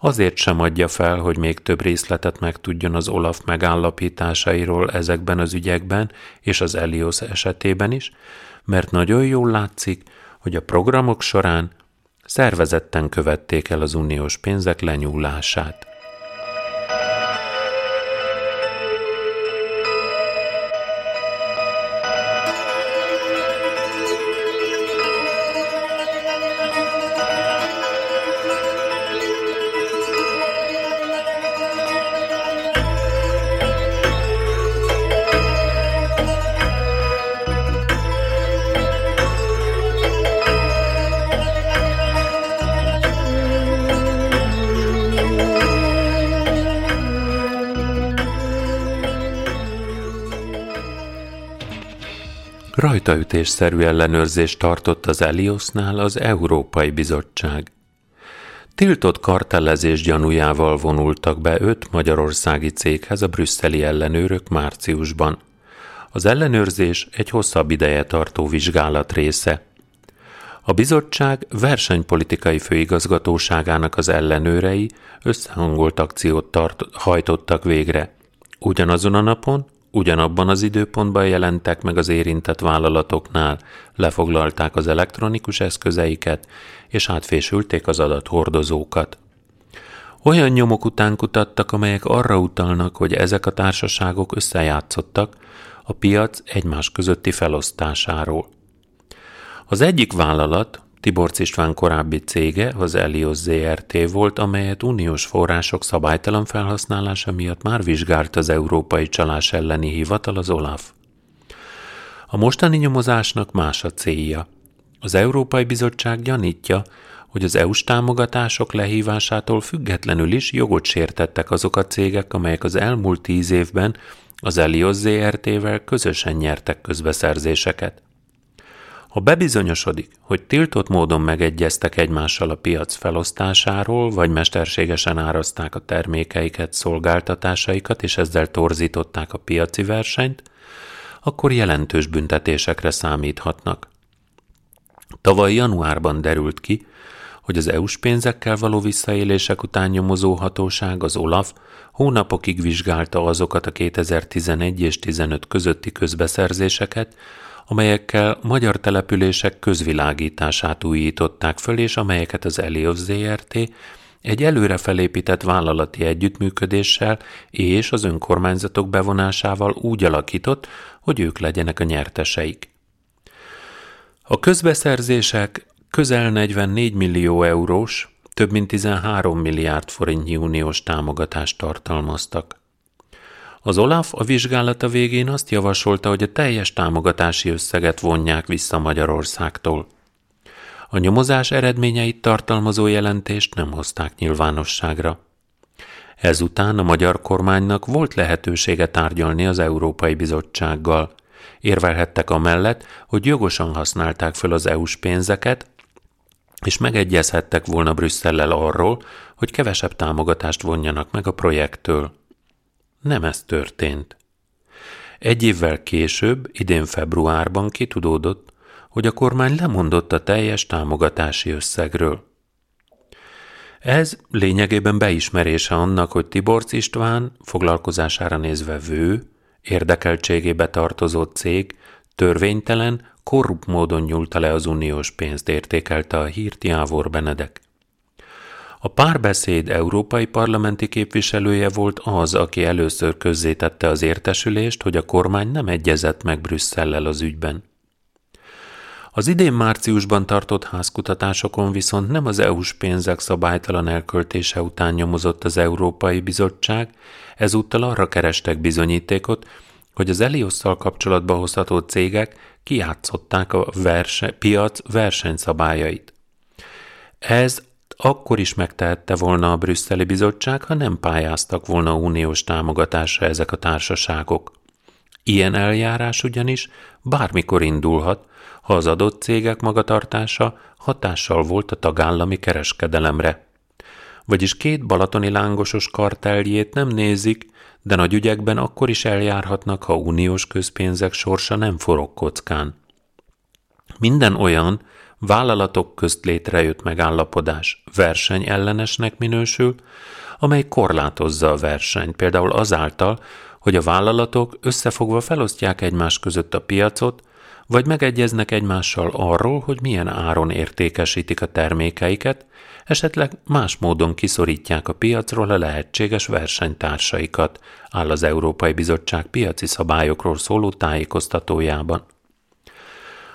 azért sem adja fel, hogy még több részletet megtudjon az Olaf megállapításairól ezekben az ügyekben és az Elios esetében is, mert nagyon jól látszik, hogy a programok során szervezetten követték el az uniós pénzek lenyúlását. Rajtaütésszerű ellenőrzést tartott az Eliosnál az Európai Bizottság. Tiltott kartellezés gyanújával vonultak be öt magyarországi céghez a brüsszeli ellenőrök márciusban. Az ellenőrzés egy hosszabb ideje tartó vizsgálat része. A bizottság versenypolitikai főigazgatóságának az ellenőrei összehangolt akciót tart, hajtottak végre. Ugyanazon a napon Ugyanabban az időpontban jelentek meg az érintett vállalatoknál, lefoglalták az elektronikus eszközeiket, és átfésülték az adathordozókat. Olyan nyomok után kutattak, amelyek arra utalnak, hogy ezek a társaságok összejátszottak a piac egymás közötti felosztásáról. Az egyik vállalat, Tiborcs István korábbi cége az Elios ZRT volt, amelyet uniós források szabálytalan felhasználása miatt már vizsgált az Európai Csalás elleni hivatal, az OLAF. A mostani nyomozásnak más a célja. Az Európai Bizottság gyanítja, hogy az EU-s támogatások lehívásától függetlenül is jogot sértettek azok a cégek, amelyek az elmúlt tíz évben az Elios ZRT-vel közösen nyertek közbeszerzéseket. Ha bebizonyosodik, hogy tiltott módon megegyeztek egymással a piac felosztásáról, vagy mesterségesen árazták a termékeiket, szolgáltatásaikat, és ezzel torzították a piaci versenyt, akkor jelentős büntetésekre számíthatnak. Tavaly januárban derült ki, hogy az EU-s pénzekkel való visszaélések után nyomozó hatóság, az OLAF hónapokig vizsgálta azokat a 2011 és 15 közötti közbeszerzéseket, amelyekkel magyar települések közvilágítását újították föl, és amelyeket az Elios ZRT egy előre felépített vállalati együttműködéssel és az önkormányzatok bevonásával úgy alakított, hogy ők legyenek a nyerteseik. A közbeszerzések közel 44 millió eurós, több mint 13 milliárd forintnyi uniós támogatást tartalmaztak. Az Olaf a vizsgálata végén azt javasolta, hogy a teljes támogatási összeget vonják vissza Magyarországtól. A nyomozás eredményeit tartalmazó jelentést nem hozták nyilvánosságra. Ezután a magyar kormánynak volt lehetősége tárgyalni az Európai Bizottsággal. Érvelhettek amellett, hogy jogosan használták fel az EU-s pénzeket, és megegyezhettek volna Brüsszellel arról, hogy kevesebb támogatást vonjanak meg a projektől. Nem ez történt. Egy évvel később, idén februárban kitudódott, hogy a kormány lemondott a teljes támogatási összegről. Ez lényegében beismerése annak, hogy Tiborc István foglalkozására nézve vő, érdekeltségébe tartozó cég Törvénytelen, korrupt módon nyúlta le az uniós pénzt, értékelte a hírt Jávor Benedek. A párbeszéd európai parlamenti képviselője volt az, aki először közzétette az értesülést, hogy a kormány nem egyezett meg Brüsszellel az ügyben. Az idén márciusban tartott házkutatásokon viszont nem az EU-s pénzek szabálytalan elköltése után nyomozott az Európai Bizottság, ezúttal arra kerestek bizonyítékot, hogy az Eliosszal kapcsolatba hozható cégek kiátszották a verse, piac versenyszabályait. Ez akkor is megtehette volna a brüsszeli bizottság, ha nem pályáztak volna uniós támogatásra ezek a társaságok. Ilyen eljárás ugyanis bármikor indulhat, ha az adott cégek magatartása hatással volt a tagállami kereskedelemre. Vagyis két balatoni lángosos karteljét nem nézik, de nagy ügyekben akkor is eljárhatnak, ha uniós közpénzek sorsa nem forog kockán. Minden olyan vállalatok közt létrejött megállapodás versenyellenesnek minősül, amely korlátozza a versenyt, például azáltal, hogy a vállalatok összefogva felosztják egymás között a piacot, vagy megegyeznek egymással arról, hogy milyen áron értékesítik a termékeiket, esetleg más módon kiszorítják a piacról a lehetséges versenytársaikat, áll az Európai Bizottság piaci szabályokról szóló tájékoztatójában.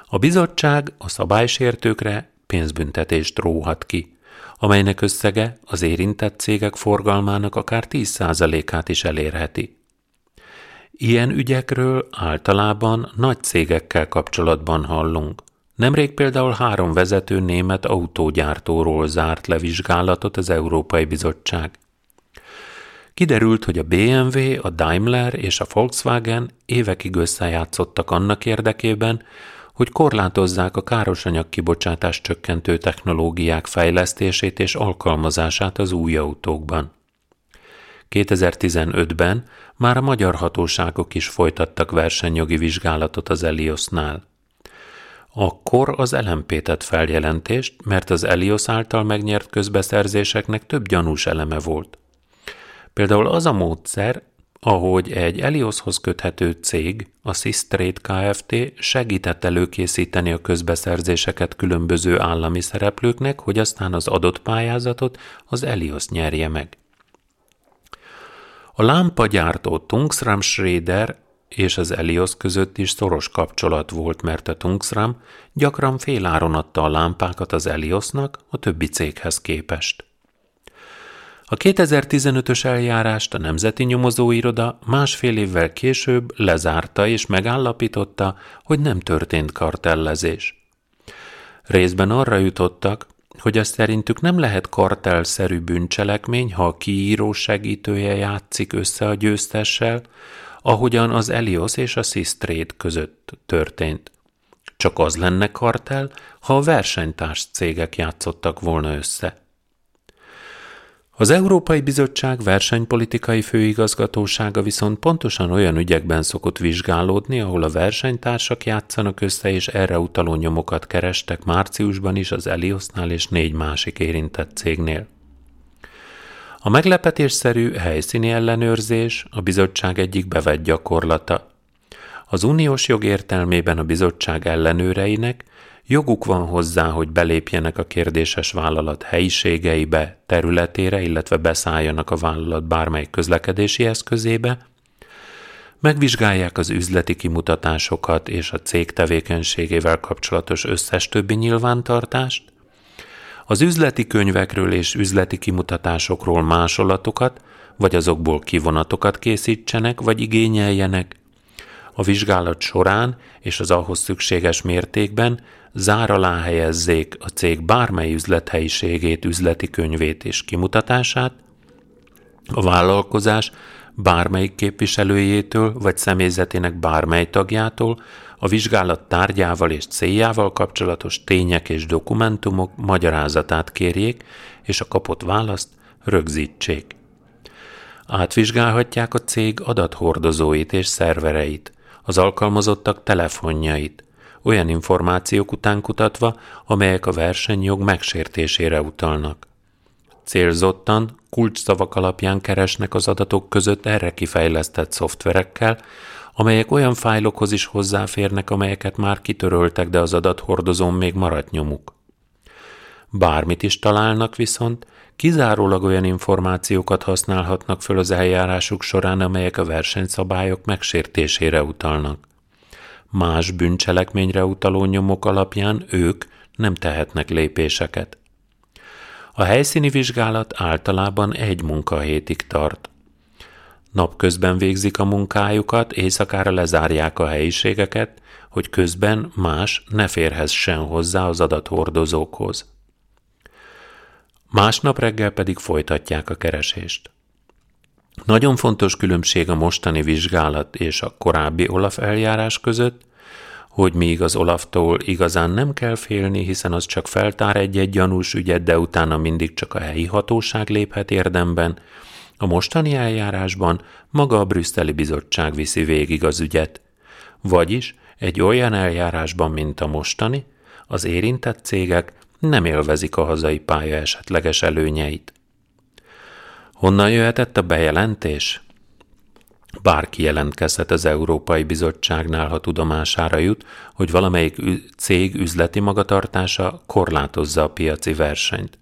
A bizottság a szabálysértőkre pénzbüntetést róhat ki, amelynek összege az érintett cégek forgalmának akár 10%-át is elérheti. Ilyen ügyekről általában nagy cégekkel kapcsolatban hallunk. Nemrég például három vezető német autógyártóról zárt le vizsgálatot az Európai Bizottság. Kiderült, hogy a BMW, a Daimler és a Volkswagen évekig összejátszottak annak érdekében, hogy korlátozzák a károsanyag kibocsátás csökkentő technológiák fejlesztését és alkalmazását az új autókban. 2015-ben már a magyar hatóságok is folytattak versenyjogi vizsgálatot az Eliosnál. Akkor az LMP tett feljelentést, mert az Elios által megnyert közbeszerzéseknek több gyanús eleme volt. Például az a módszer, ahogy egy Elioshoz köthető cég, a Sistrate Kft. segített előkészíteni a közbeszerzéseket különböző állami szereplőknek, hogy aztán az adott pályázatot az Elios nyerje meg. A lámpagyártó Tungsram Schrader és az Elios között is szoros kapcsolat volt, mert a Tungsram gyakran féláron adta a lámpákat az Eliosnak a többi céghez képest. A 2015-ös eljárást a Nemzeti Nyomozóiroda másfél évvel később lezárta és megállapította, hogy nem történt kartellezés. Részben arra jutottak, hogy azt szerintük nem lehet kartelszerű bűncselekmény, ha a kiíró segítője játszik össze a győztessel, ahogyan az Elios és a Sistrate között történt. Csak az lenne kartel, ha a versenytárs cégek játszottak volna össze. Az Európai Bizottság versenypolitikai főigazgatósága viszont pontosan olyan ügyekben szokott vizsgálódni, ahol a versenytársak játszanak össze, és erre utaló nyomokat kerestek márciusban is az Eliosnál és négy másik érintett cégnél. A meglepetésszerű helyszíni ellenőrzés a bizottság egyik bevett gyakorlata. Az uniós jog értelmében a bizottság ellenőreinek Joguk van hozzá, hogy belépjenek a kérdéses vállalat helyiségeibe, területére, illetve beszálljanak a vállalat bármely közlekedési eszközébe, megvizsgálják az üzleti kimutatásokat és a cég tevékenységével kapcsolatos összes többi nyilvántartást, az üzleti könyvekről és üzleti kimutatásokról másolatokat, vagy azokból kivonatokat készítsenek, vagy igényeljenek, a vizsgálat során és az ahhoz szükséges mértékben zár alá helyezzék a cég bármely üzlethelyiségét, üzleti könyvét és kimutatását, a vállalkozás bármelyik képviselőjétől vagy személyzetének bármely tagjától a vizsgálat tárgyával és céljával kapcsolatos tények és dokumentumok magyarázatát kérjék, és a kapott választ rögzítsék. Átvizsgálhatják a cég adathordozóit és szervereit, az alkalmazottak telefonjait, olyan információk után kutatva, amelyek a versenyjog megsértésére utalnak. Célzottan, kulcsszavak alapján keresnek az adatok között erre kifejlesztett szoftverekkel, amelyek olyan fájlokhoz is hozzáférnek, amelyeket már kitöröltek, de az adathordozón még maradt nyomuk. Bármit is találnak viszont, kizárólag olyan információkat használhatnak föl az eljárásuk során, amelyek a versenyszabályok megsértésére utalnak. Más bűncselekményre utaló nyomok alapján ők nem tehetnek lépéseket. A helyszíni vizsgálat általában egy munkahétig tart. Napközben végzik a munkájukat, éjszakára lezárják a helyiségeket, hogy közben más ne férhessen hozzá az adathordozókhoz. Másnap reggel pedig folytatják a keresést. Nagyon fontos különbség a mostani vizsgálat és a korábbi Olaf eljárás között, hogy míg az Olaftól igazán nem kell félni, hiszen az csak feltár egy-egy gyanús ügyet, de utána mindig csak a helyi hatóság léphet érdemben, a mostani eljárásban maga a brüsszeli bizottság viszi végig az ügyet. Vagyis egy olyan eljárásban, mint a mostani, az érintett cégek nem élvezik a hazai pálya esetleges előnyeit. Honnan jöhetett a bejelentés? Bárki jelentkezhet az Európai Bizottságnál, ha tudomására jut, hogy valamelyik cég üzleti magatartása korlátozza a piaci versenyt.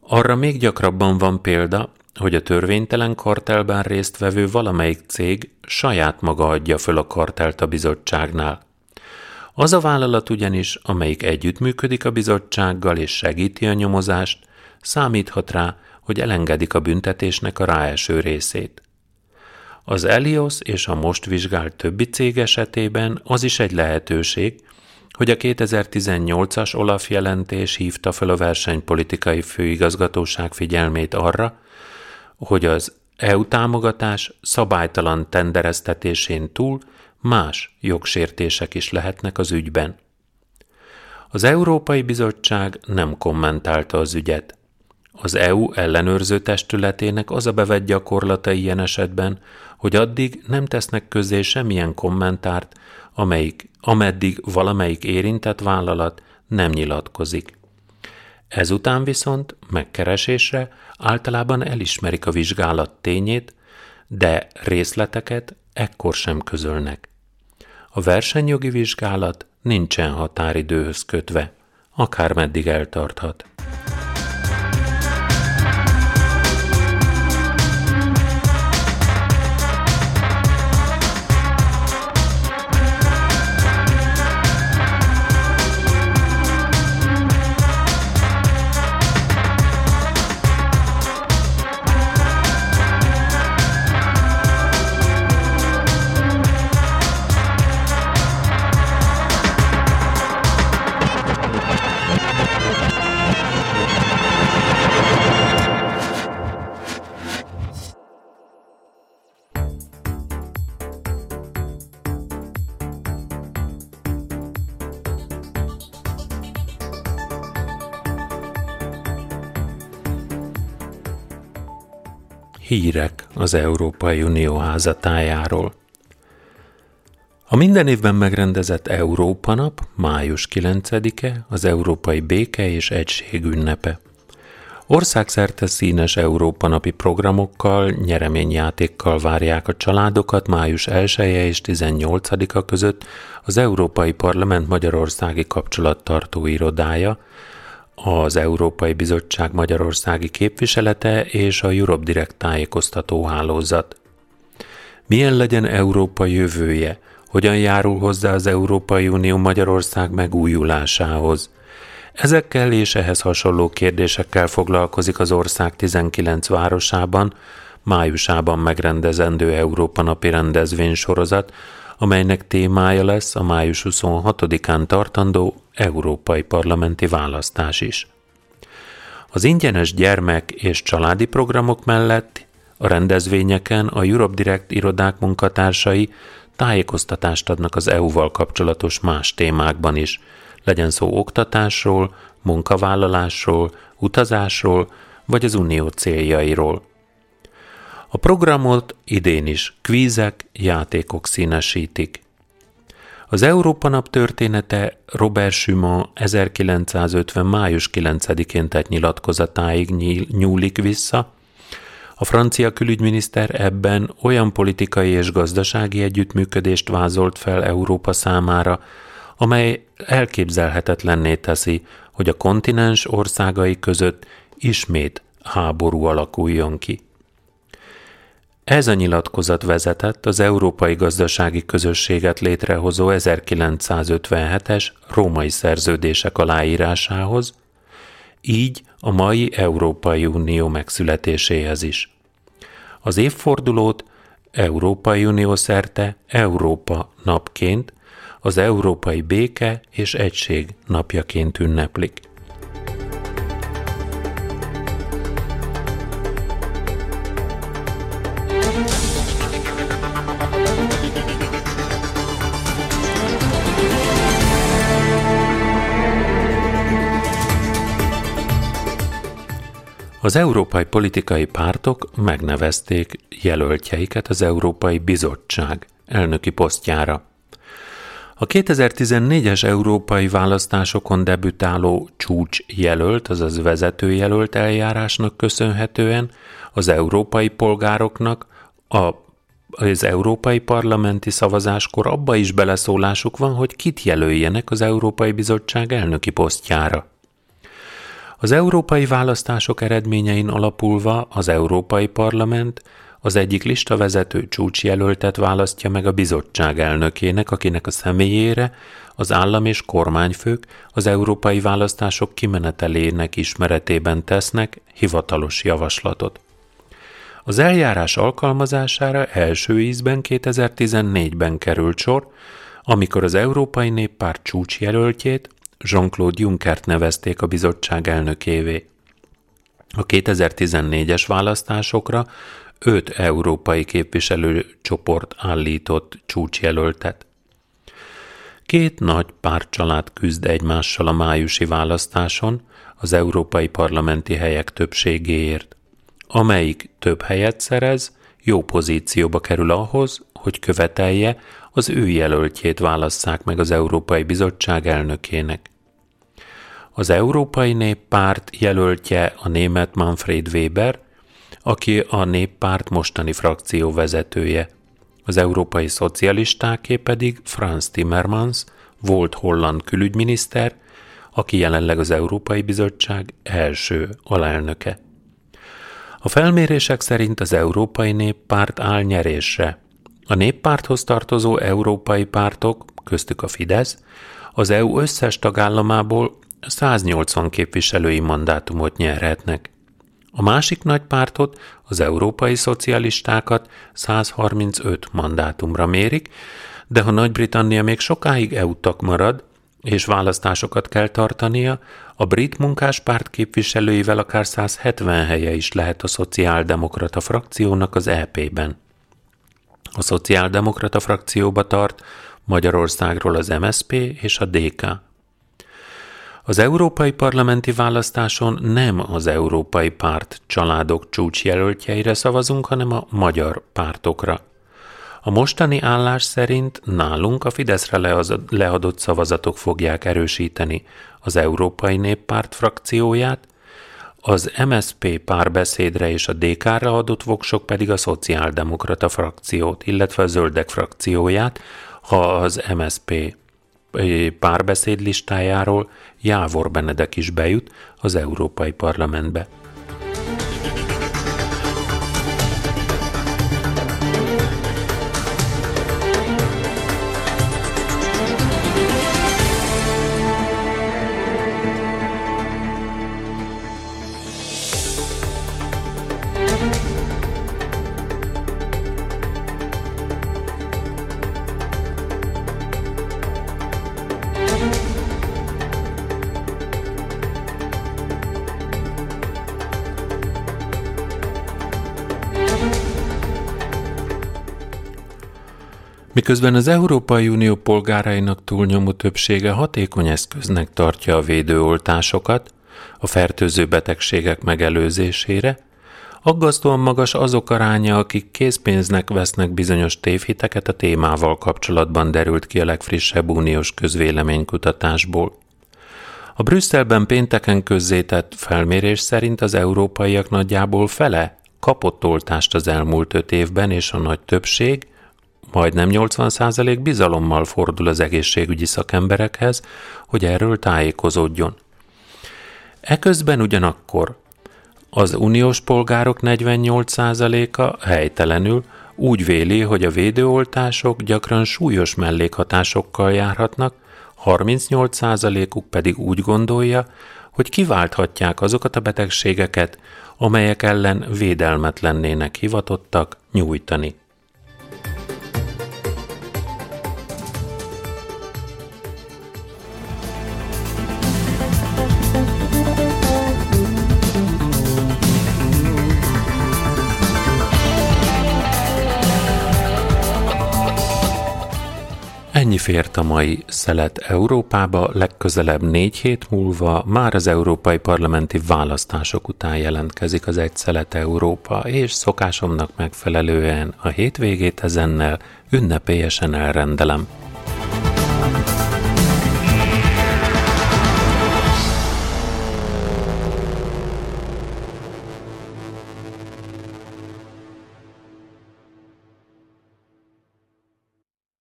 Arra még gyakrabban van példa, hogy a törvénytelen kartelben résztvevő valamelyik cég saját maga adja föl a kartelt a bizottságnál. Az a vállalat ugyanis, amelyik együttműködik a bizottsággal és segíti a nyomozást, számíthat rá, hogy elengedik a büntetésnek a ráeső részét. Az Elios és a most vizsgált többi cég esetében az is egy lehetőség, hogy a 2018-as Olaf jelentés hívta fel a versenypolitikai főigazgatóság figyelmét arra, hogy az EU támogatás szabálytalan tendereztetésén túl más jogsértések is lehetnek az ügyben. Az Európai Bizottság nem kommentálta az ügyet. Az EU ellenőrző testületének az a bevett gyakorlata ilyen esetben, hogy addig nem tesznek közé semmilyen kommentárt, amelyik, ameddig valamelyik érintett vállalat nem nyilatkozik. Ezután viszont megkeresésre általában elismerik a vizsgálat tényét, de részleteket ekkor sem közölnek. A versenyjogi vizsgálat nincsen határidőhöz kötve, akármeddig eltarthat. Hírek az Európai Unió házatájáról. A minden évben megrendezett Európa nap, május 9-e, az Európai Béke és Egység ünnepe. Országszerte színes Európa napi programokkal, nyereményjátékkal várják a családokat május 1 -e és 18-a között az Európai Parlament Magyarországi Kapcsolattartó Irodája, az Európai Bizottság Magyarországi képviselete és a Europe Direct tájékoztató hálózat. Milyen legyen Európa jövője? Hogyan járul hozzá az Európai Unió Magyarország megújulásához? Ezekkel és ehhez hasonló kérdésekkel foglalkozik az ország 19 városában, májusában megrendezendő Európa napi rendezvénysorozat, amelynek témája lesz a május 26-án tartandó európai parlamenti választás is. Az ingyenes gyermek és családi programok mellett a rendezvényeken a Europe Direct irodák munkatársai tájékoztatást adnak az EU-val kapcsolatos más témákban is, legyen szó oktatásról, munkavállalásról, utazásról vagy az unió céljairól. A programot idén is kvízek, játékok színesítik. Az Európa Nap története Robert Schumann 1950. május 9-én tett nyilatkozatáig nyúlik vissza, A francia külügyminiszter ebben olyan politikai és gazdasági együttműködést vázolt fel Európa számára, amely elképzelhetetlenné teszi, hogy a kontinens országai között ismét háború alakuljon ki. Ez a nyilatkozat vezetett az Európai Gazdasági Közösséget létrehozó 1957-es római szerződések aláírásához, így a mai Európai Unió megszületéséhez is. Az évfordulót Európai Unió szerte Európa napként, az Európai Béke és Egység napjaként ünneplik. Az európai politikai pártok megnevezték jelöltjeiket az Európai Bizottság elnöki posztjára. A 2014-es európai választásokon debütáló csúcs jelölt, azaz vezetőjelölt eljárásnak köszönhetően az európai polgároknak a az európai parlamenti szavazáskor abba is beleszólásuk van, hogy kit jelöljenek az Európai Bizottság elnöki posztjára. Az európai választások eredményein alapulva az Európai Parlament az egyik listavezető csúcsjelöltet választja meg a bizottság elnökének, akinek a személyére az állam és kormányfők az európai választások kimenetelének ismeretében tesznek hivatalos javaslatot. Az eljárás alkalmazására első ízben 2014-ben került sor, amikor az Európai Néppárt csúcsjelöltjét, Jean-Claude Junckert nevezték a bizottság elnökévé. A 2014-es választásokra öt európai képviselőcsoport állított csúcsjelöltet. Két nagy pártcsalád küzd egymással a májusi választáson az európai parlamenti helyek többségéért. Amelyik több helyet szerez, jó pozícióba kerül ahhoz, hogy követelje, az ő jelöltjét válasszák meg az Európai Bizottság elnökének. Az Európai Néppárt jelöltje a német Manfred Weber, aki a Néppárt mostani frakció vezetője. Az európai szocialistáké pedig Franz Timmermans, volt holland külügyminiszter, aki jelenleg az Európai Bizottság első alelnöke. A felmérések szerint az Európai Néppárt áll nyerésre. A néppárthoz tartozó európai pártok, köztük a Fidesz, az EU összes tagállamából 180 képviselői mandátumot nyerhetnek. A másik nagy pártot, az európai szocialistákat 135 mandátumra mérik, de ha Nagy-Britannia még sokáig EU marad, és választásokat kell tartania, a brit munkáspárt képviselőivel akár 170 helye is lehet a szociáldemokrata frakciónak az EP-ben. A szociáldemokrata frakcióba tart Magyarországról az MSP és a DK. Az európai parlamenti választáson nem az európai párt családok csúcsjelöltjeire szavazunk, hanem a magyar pártokra. A mostani állás szerint nálunk a Fideszre leadott szavazatok fogják erősíteni az Európai Néppárt frakcióját, az MSP párbeszédre és a DK-ra adott voksok pedig a Szociáldemokrata frakciót, illetve a Zöldek frakcióját, ha az MSP párbeszéd listájáról Jávor Benedek is bejut az Európai Parlamentbe. Miközben az Európai Unió polgárainak túlnyomó többsége hatékony eszköznek tartja a védőoltásokat a fertőző betegségek megelőzésére, aggasztóan magas azok aránya, akik készpénznek vesznek bizonyos tévhiteket a témával kapcsolatban derült ki a legfrissebb uniós közvéleménykutatásból. A Brüsszelben pénteken közzétett felmérés szerint az európaiak nagyjából fele kapott oltást az elmúlt öt évben, és a nagy többség, majdnem 80% bizalommal fordul az egészségügyi szakemberekhez, hogy erről tájékozódjon. Eközben ugyanakkor az uniós polgárok 48%-a helytelenül úgy véli, hogy a védőoltások gyakran súlyos mellékhatásokkal járhatnak, 38%-uk pedig úgy gondolja, hogy kiválthatják azokat a betegségeket, amelyek ellen védelmet lennének hivatottak nyújtani. Ennyi fért a mai szelet Európába, legközelebb négy hét múlva már az európai parlamenti választások után jelentkezik az Egy Szelet Európa, és szokásomnak megfelelően a hétvégét ezennel ünnepélyesen elrendelem.